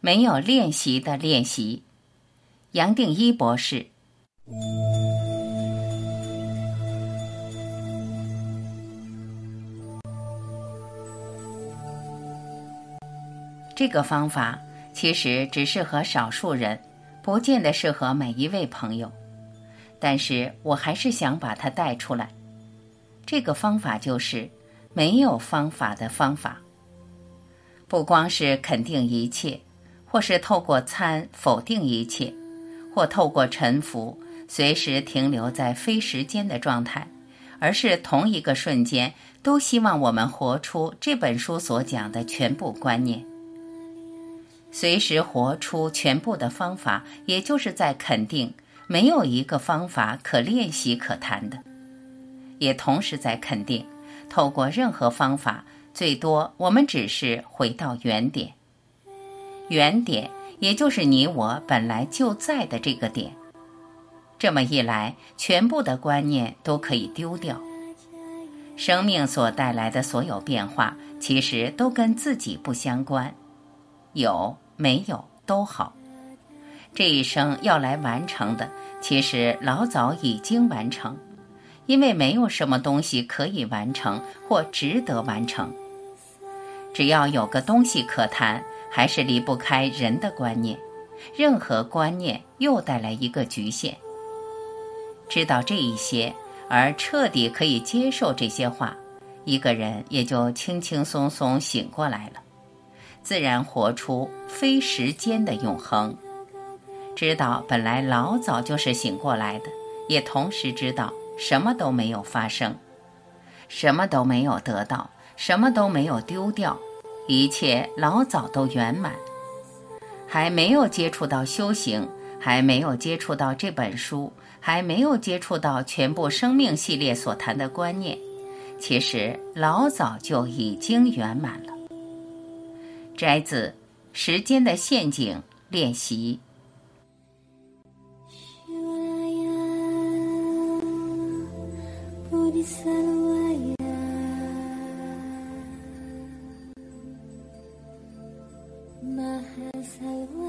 没有练习的练习。杨定一博士。这个方法其实只适合少数人，不见得适合每一位朋友。但是我还是想把它带出来。这个方法就是没有方法的方法。不光是肯定一切，或是透过参否定一切，或透过沉浮随时停留在非时间的状态，而是同一个瞬间都希望我们活出这本书所讲的全部观念。随时活出全部的方法，也就是在肯定没有一个方法可练习可谈的，也同时在肯定，透过任何方法，最多我们只是回到原点。原点也就是你我本来就在的这个点。这么一来，全部的观念都可以丢掉。生命所带来的所有变化，其实都跟自己不相关。有。没有都好，这一生要来完成的，其实老早已经完成，因为没有什么东西可以完成或值得完成。只要有个东西可谈，还是离不开人的观念。任何观念又带来一个局限。知道这一些，而彻底可以接受这些话，一个人也就轻轻松松醒过来了。自然活出非时间的永恒，知道本来老早就是醒过来的，也同时知道什么都没有发生，什么都没有得到，什么都没有丢掉，一切老早都圆满。还没有接触到修行，还没有接触到这本书，还没有接触到全部生命系列所谈的观念，其实老早就已经圆满了。摘自《时间的陷阱》练习。Maha Salwa